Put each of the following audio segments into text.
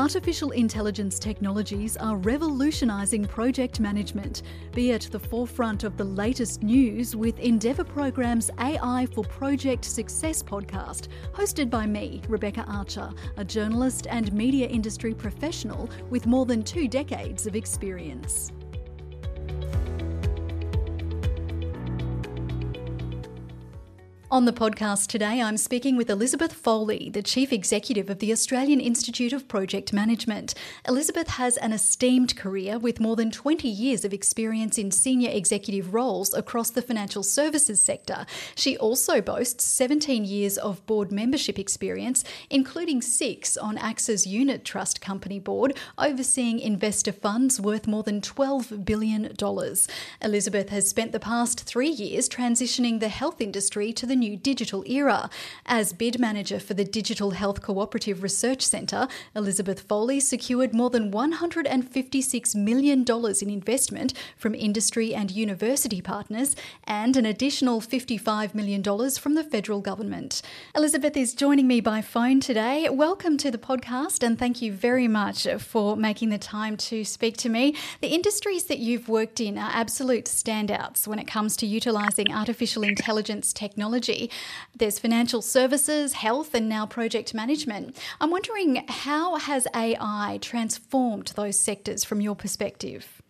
Artificial intelligence technologies are revolutionising project management. Be at the forefront of the latest news with Endeavour Program's AI for Project Success podcast, hosted by me, Rebecca Archer, a journalist and media industry professional with more than two decades of experience. On the podcast today, I'm speaking with Elizabeth Foley, the Chief Executive of the Australian Institute of Project Management. Elizabeth has an esteemed career with more than 20 years of experience in senior executive roles across the financial services sector. She also boasts 17 years of board membership experience, including six on AXA's Unit Trust Company board, overseeing investor funds worth more than $12 billion. Elizabeth has spent the past three years transitioning the health industry to the new digital era. As bid manager for the Digital Health Cooperative Research Centre, Elizabeth Foley secured more than $156 million in investment from industry and university partners and an additional $55 million from the federal government. Elizabeth is joining me by phone today. Welcome to the podcast and thank you very much for making the time to speak to me. The industries that you've worked in are absolute standouts when it comes to utilising artificial intelligence technology technology. There's financial services, health, and now project management. I'm wondering how has AI transformed those sectors from your perspective?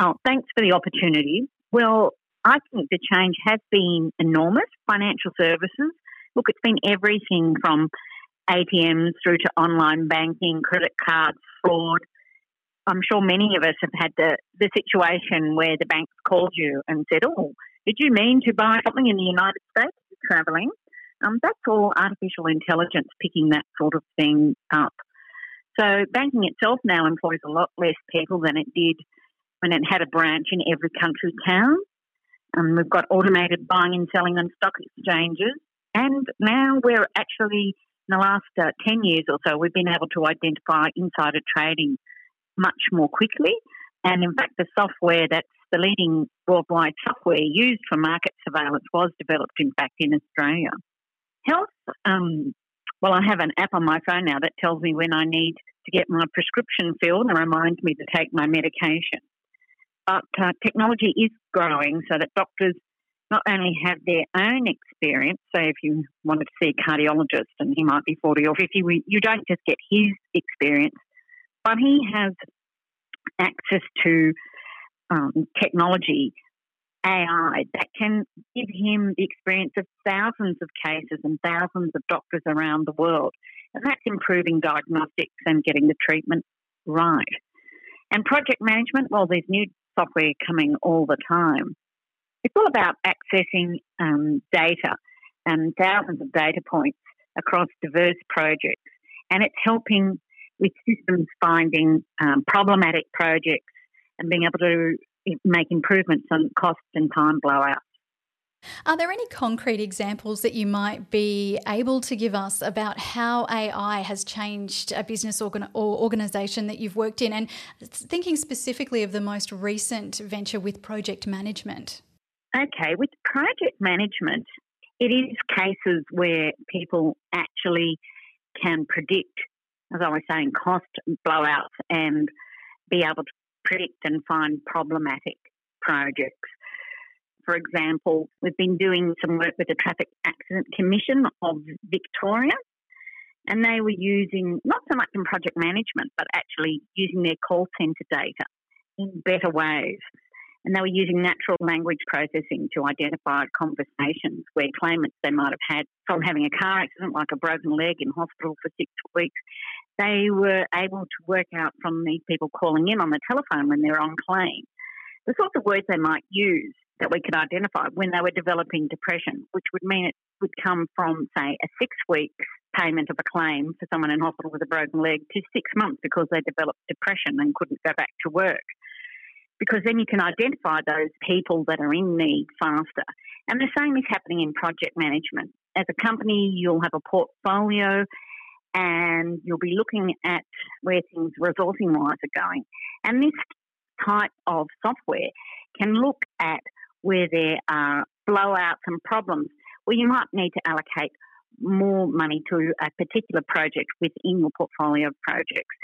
Oh, thanks for the opportunity. Well, I think the change has been enormous. Financial services, look, it's been everything from ATMs through to online banking, credit cards, fraud. I'm sure many of us have had the, the situation where the banks called you and said, Oh, did you mean to buy something in the United States? Travelling. Um, that's all artificial intelligence picking that sort of thing up. So banking itself now employs a lot less people than it did when it had a branch in every country town. Um, we've got automated buying and selling on stock exchanges, and now we're actually in the last uh, 10 years or so, we've been able to identify insider trading much more quickly. And in fact, the software that's the leading worldwide software used for market surveillance was developed, in fact, in Australia. Health, um, well, I have an app on my phone now that tells me when I need to get my prescription filled and reminds me to take my medication. But uh, technology is growing so that doctors not only have their own experience, so if you wanted to see a cardiologist and he might be 40 or 50, you don't just get his experience, but he has access to um, technology, AI, that can give him the experience of thousands of cases and thousands of doctors around the world. And that's improving diagnostics and getting the treatment right. And project management, well, there's new software coming all the time. It's all about accessing um, data and thousands of data points across diverse projects. And it's helping with systems finding um, problematic projects and being able to make improvements on cost and time blowouts. Are there any concrete examples that you might be able to give us about how AI has changed a business organ- or organisation that you've worked in? And thinking specifically of the most recent venture with project management. Okay, with project management, it is cases where people actually can predict, as I was saying, cost blowouts and be able to predict and find problematic projects. For example, we've been doing some work with the Traffic Accident Commission of Victoria, and they were using not so much in project management, but actually using their call centre data in better ways. And they were using natural language processing to identify conversations where claimants they might have had from having a car accident, like a broken leg in hospital for six weeks, they were able to work out from these people calling in on the telephone when they're on claim the sorts of words they might use that we could identify when they were developing depression, which would mean it would come from, say, a six week payment of a claim for someone in hospital with a broken leg to six months because they developed depression and couldn't go back to work. Because then you can identify those people that are in need faster. And the same is happening in project management. As a company, you'll have a portfolio and you'll be looking at where things resourcing wise are going. And this type of software can look at where there are blowouts and problems where you might need to allocate more money to a particular project within your portfolio of projects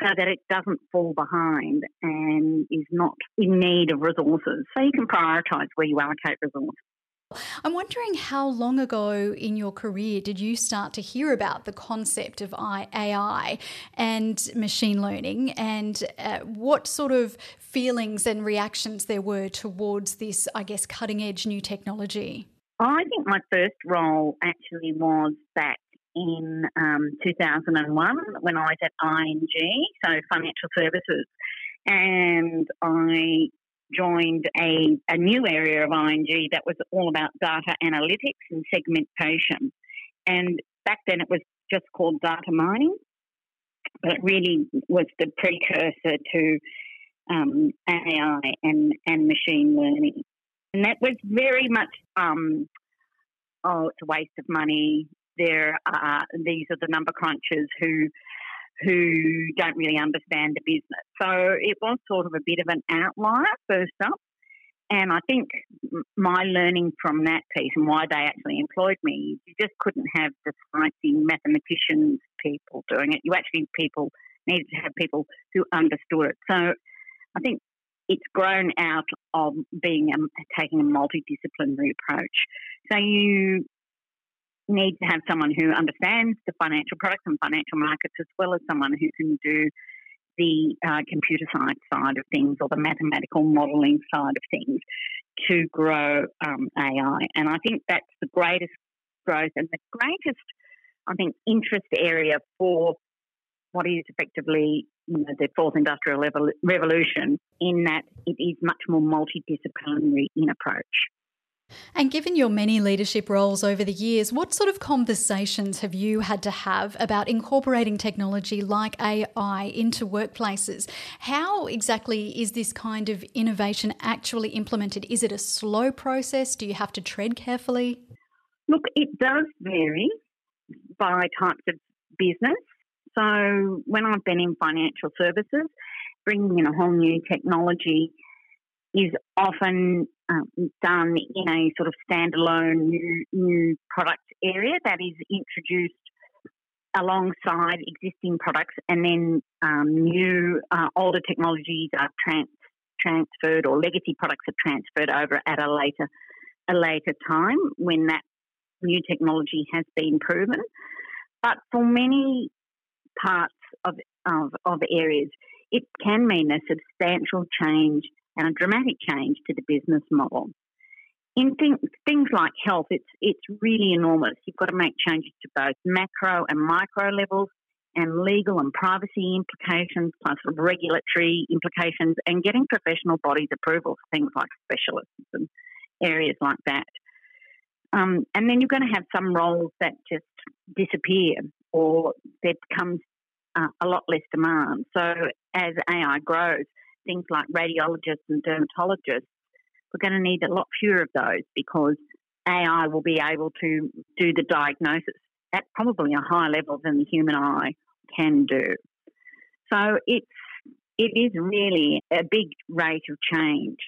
so that it doesn't fall behind and is not in need of resources. So you can prioritise where you allocate resources. I'm wondering how long ago in your career did you start to hear about the concept of AI and machine learning and uh, what sort of feelings and reactions there were towards this, I guess, cutting edge new technology? I think my first role actually was back in um, 2001 when I was at ING, so financial services. And I joined a, a new area of ING that was all about data analytics and segmentation. And back then it was just called data mining, but it really was the precursor to um, AI and, and machine learning. And that was very much, um, oh, it's a waste of money. There are these are the number crunchers who who don't really understand the business. So it was sort of a bit of an outlier first up. And I think my learning from that piece and why they actually employed me, you just couldn't have the sciencey mathematicians people doing it. You actually people needed to have people who understood it. So I think it's grown out of being a, taking a multidisciplinary approach. So you need to have someone who understands the financial products and financial markets as well as someone who can do the uh, computer science side of things or the mathematical modelling side of things to grow um, AI. And I think that's the greatest growth and the greatest, I think, interest area for what is effectively you know, the fourth industrial revolution in that it is much more multidisciplinary in approach. And given your many leadership roles over the years, what sort of conversations have you had to have about incorporating technology like AI into workplaces? How exactly is this kind of innovation actually implemented? Is it a slow process? Do you have to tread carefully? Look, it does vary by types of business. So when I've been in financial services, bringing in a whole new technology is often um, done in a sort of standalone new, new product area that is introduced alongside existing products, and then um, new uh, older technologies are trans- transferred or legacy products are transferred over at a later a later time when that new technology has been proven. But for many parts of, of, of areas, it can mean a substantial change and a dramatic change to the business model. In things, things like health, it's it's really enormous. You've got to make changes to both macro and micro levels, and legal and privacy implications, plus regulatory implications, and getting professional bodies approval for things like specialists and areas like that. Um, and then you're going to have some roles that just disappear, or there becomes uh, a lot less demand. So as AI grows, things like radiologists and dermatologists, we're going to need a lot fewer of those because AI will be able to do the diagnosis at probably a higher level than the human eye can do. So it's it is really a big rate of change.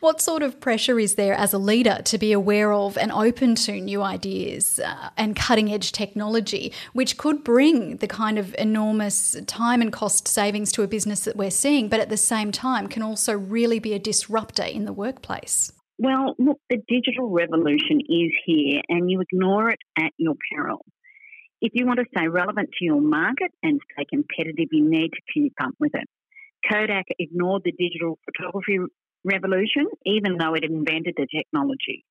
What sort of pressure is there as a leader to be aware of and open to new ideas uh, and cutting edge technology, which could bring the kind of enormous time and cost savings to a business that we're seeing, but at the same time can also really be a disruptor in the workplace? Well, look, the digital revolution is here and you ignore it at your peril. If you want to stay relevant to your market and stay competitive, you need to keep up with it. Kodak ignored the digital photography revolution, even though it invented the technology.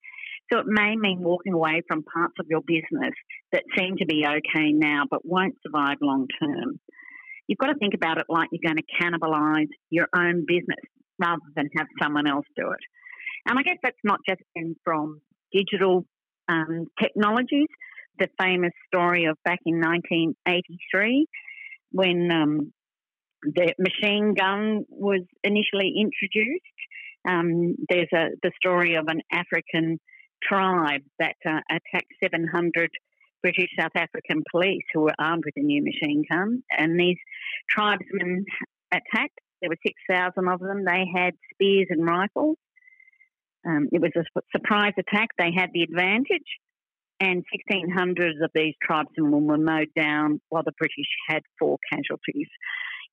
So it may mean walking away from parts of your business that seem to be okay now but won't survive long term. You've got to think about it like you're going to cannibalise your own business rather than have someone else do it. And I guess that's not just from digital um, technologies. The famous story of back in 1983 when um, the machine gun was initially introduced um, there's a, the story of an African tribe that uh, attacked 700 British South African police who were armed with a new machine gun. And these tribesmen attacked. There were 6,000 of them. They had spears and rifles. Um, it was a surprise attack. They had the advantage. and 1,600 of these tribesmen were mowed down while the British had four casualties.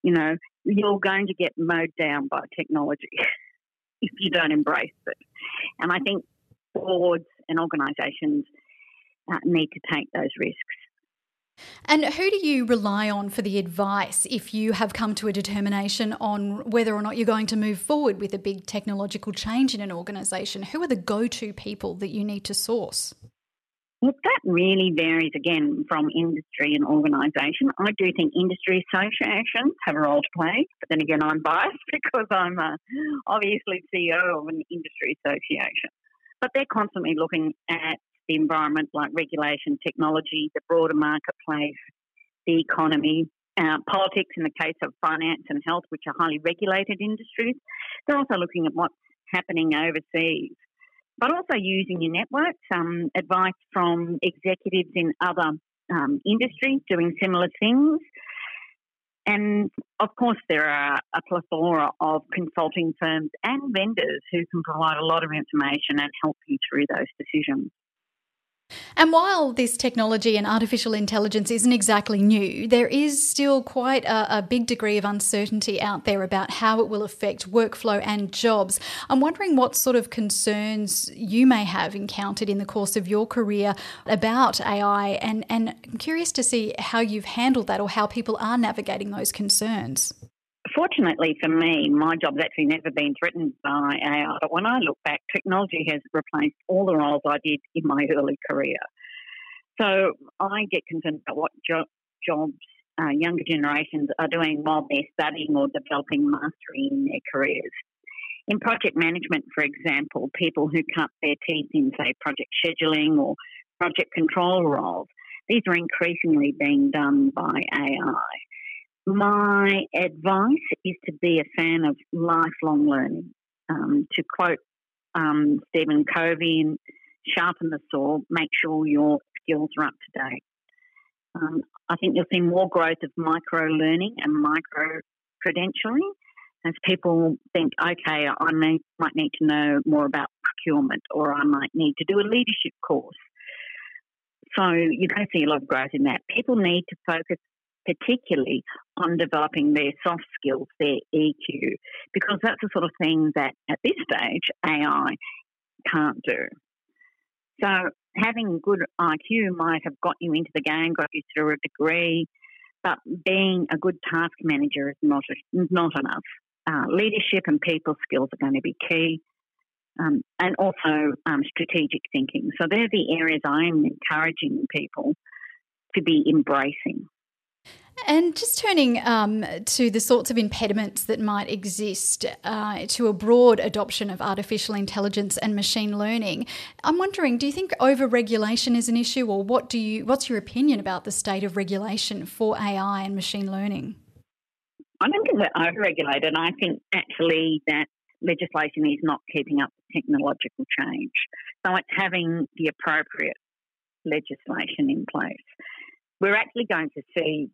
You know, you're going to get mowed down by technology if you don't embrace it. And I think boards and organisations uh, need to take those risks. And who do you rely on for the advice if you have come to a determination on whether or not you're going to move forward with a big technological change in an organisation? Who are the go to people that you need to source? Look, that really varies again from industry and organisation. I do think industry associations have a role to play, but then again, I'm biased because I'm uh, obviously CEO of an industry association. But they're constantly looking at the environment like regulation, technology, the broader marketplace, the economy, uh, politics in the case of finance and health, which are highly regulated industries. They're also looking at what's happening overseas, but also using your networks, um, advice from executives in other um, industries doing similar things. And of course, there are a plethora of consulting firms and vendors who can provide a lot of information and help you through those decisions. And while this technology and artificial intelligence isn't exactly new, there is still quite a, a, big degree of uncertainty out there about how it will affect workflow and jobs. I'm wondering what sort of concerns you may have encountered in the course of your career about AI, and, and I'm curious to see how you've handled that or how people are navigating those concerns fortunately for me, my job's actually never been threatened by AI. But when I look back, technology has replaced all the roles I did in my early career. So I get concerned about what jo- jobs uh, younger generations are doing while they're studying or developing mastery in their careers. In project management, for example, people who cut their teeth in, say, project scheduling or project control roles, these are increasingly being done by AI. My advice is to be a fan of lifelong learning. Um, to quote um, Stephen Covey, sharpen the saw, make sure your skills are up to date. Um, I think you'll see more growth of micro learning and micro credentialing as people think, okay, I may, might need to know more about procurement or I might need to do a leadership course. So you're going to see a lot of growth in that. People need to focus particularly on developing their soft skills, their EQ, because that's the sort of thing that at this stage AI can't do. So having good IQ might have got you into the game, got you through a degree, but being a good task manager is not not enough. Uh, leadership and people skills are going to be key, um, and also um, strategic thinking. So they're the areas I'm encouraging people to be embracing. And just turning um, to the sorts of impediments that might exist uh, to a broad adoption of artificial intelligence and machine learning, I'm wondering, do you think over-regulation is an issue, or what do you? What's your opinion about the state of regulation for AI and machine learning? I don't think we're over-regulated. I think actually that legislation is not keeping up with technological change. So it's having the appropriate legislation in place. We're actually going to see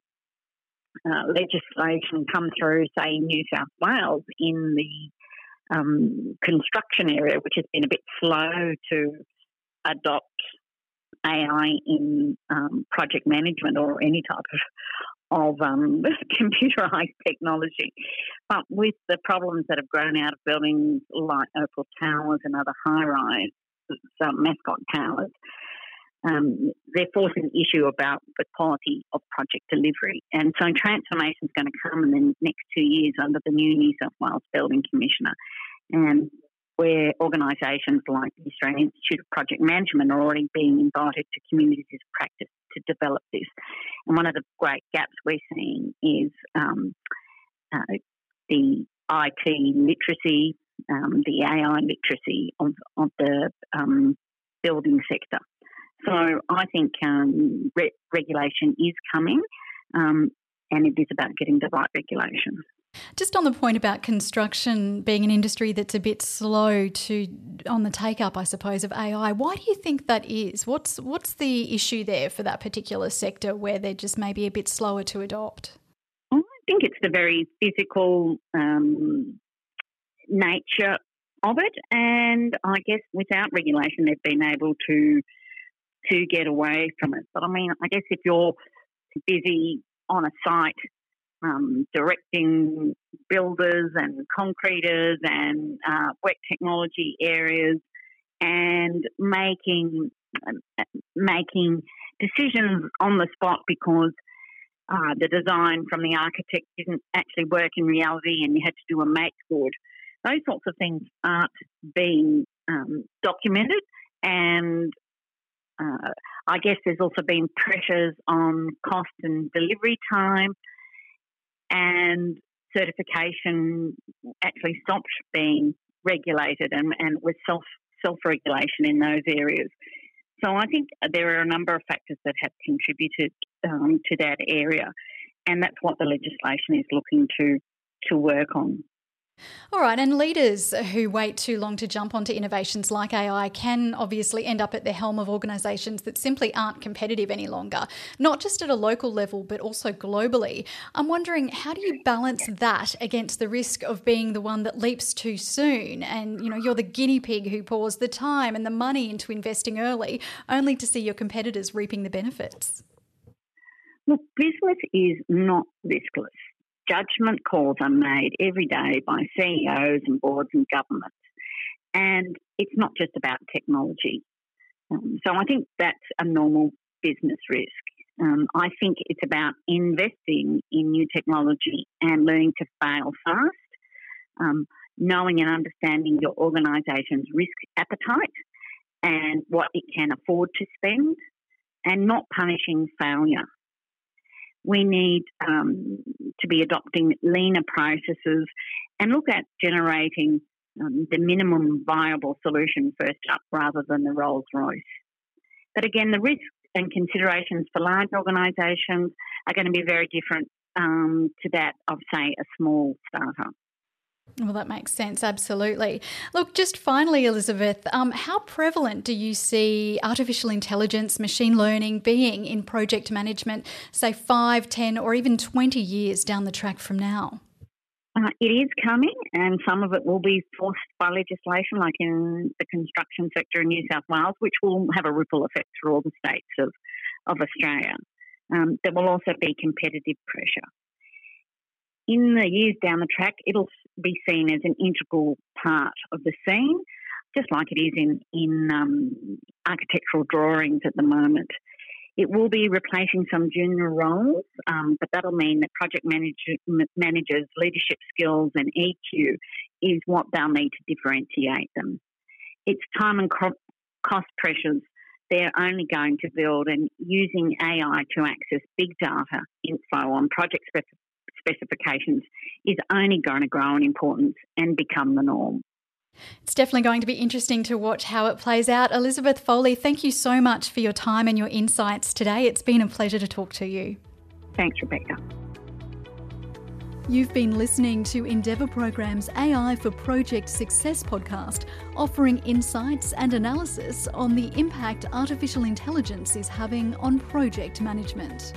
uh, legislation come through, say, in New South Wales in the um, construction area, which has been a bit slow to adopt AI in um, project management or any type of of um, computerized technology. But with the problems that have grown out of buildings like Opal Towers and other high rise, um, Mascot Towers, um, they're forcing an issue about the quality of project delivery. And so transformation is going to come in the next two years under the new New South Wales Building Commissioner. And where organisations like the Australian Institute of Project Management are already being invited to communities of practice to develop this. And one of the great gaps we're seeing is um, uh, the IT literacy, um, the AI literacy of, of the um, building sector. So I think um, re- regulation is coming, um, and it is about getting the right regulation. Just on the point about construction being an industry that's a bit slow to on the take up, I suppose, of AI. Why do you think that is? What's what's the issue there for that particular sector where they're just maybe a bit slower to adopt? I think it's the very physical um, nature of it, and I guess without regulation, they've been able to to get away from it. But I mean, I guess if you're busy on a site um, directing builders and concreters and uh, wet technology areas and making making decisions on the spot because uh, the design from the architect didn't actually work in reality and you had to do a make good. Those sorts of things aren't being um, documented, and uh, I guess there's also been pressures on cost and delivery time, and certification actually stopped being regulated and, and with self self regulation in those areas. So I think there are a number of factors that have contributed um, to that area, and that's what the legislation is looking to to work on. All right, and leaders who wait too long to jump onto innovations like AI can obviously end up at the helm of organisations that simply aren't competitive any longer, not just at a local level, but also globally. I'm wondering how do you balance that against the risk of being the one that leaps too soon and you know you're the guinea pig who pours the time and the money into investing early, only to see your competitors reaping the benefits? Look, business is not riskless judgment calls are made every day by CEOs and boards and governments. And it's not just about technology. Um, so I think that's a normal business risk. Um, I think it's about investing in new technology and learning to fail fast, um, knowing and understanding your organisation's risk appetite and what it can afford to spend, and not punishing failure we need um, to be adopting leaner processes and look at generating um, the minimum viable solution first up rather than the Rolls Royce. But again, the risks and considerations for large organisations are going to be very different um, to that of, say, a small startup. Well, that makes sense, absolutely. Look, just finally, Elizabeth, um, how prevalent do you see artificial intelligence, machine learning being in project management, say 5, 10, or even 20 years down the track from now? Uh, it is coming, and some of it will be forced by legislation, like in the construction sector in New South Wales, which will have a ripple effect through all the states of, of Australia. Um, there will also be competitive pressure in the years down the track, it'll be seen as an integral part of the scene, just like it is in in um, architectural drawings at the moment. It will be replacing some junior roles, um, but that'll mean that project manager, managers' leadership skills and EQ is what they'll need to differentiate them. It's time and cost pressures they're only going to build and using AI to access big data info on project specifications is only going to grow in importance and become the norm. It's definitely going to be interesting to watch how it plays out. Elizabeth Foley, thank you so much for your time and your insights today. It's been a pleasure to talk to you. Thanks, Rebecca. You've been listening to Endeavour Program's AI for Project Success podcast, offering insights and analysis on the impact artificial intelligence is having on project management.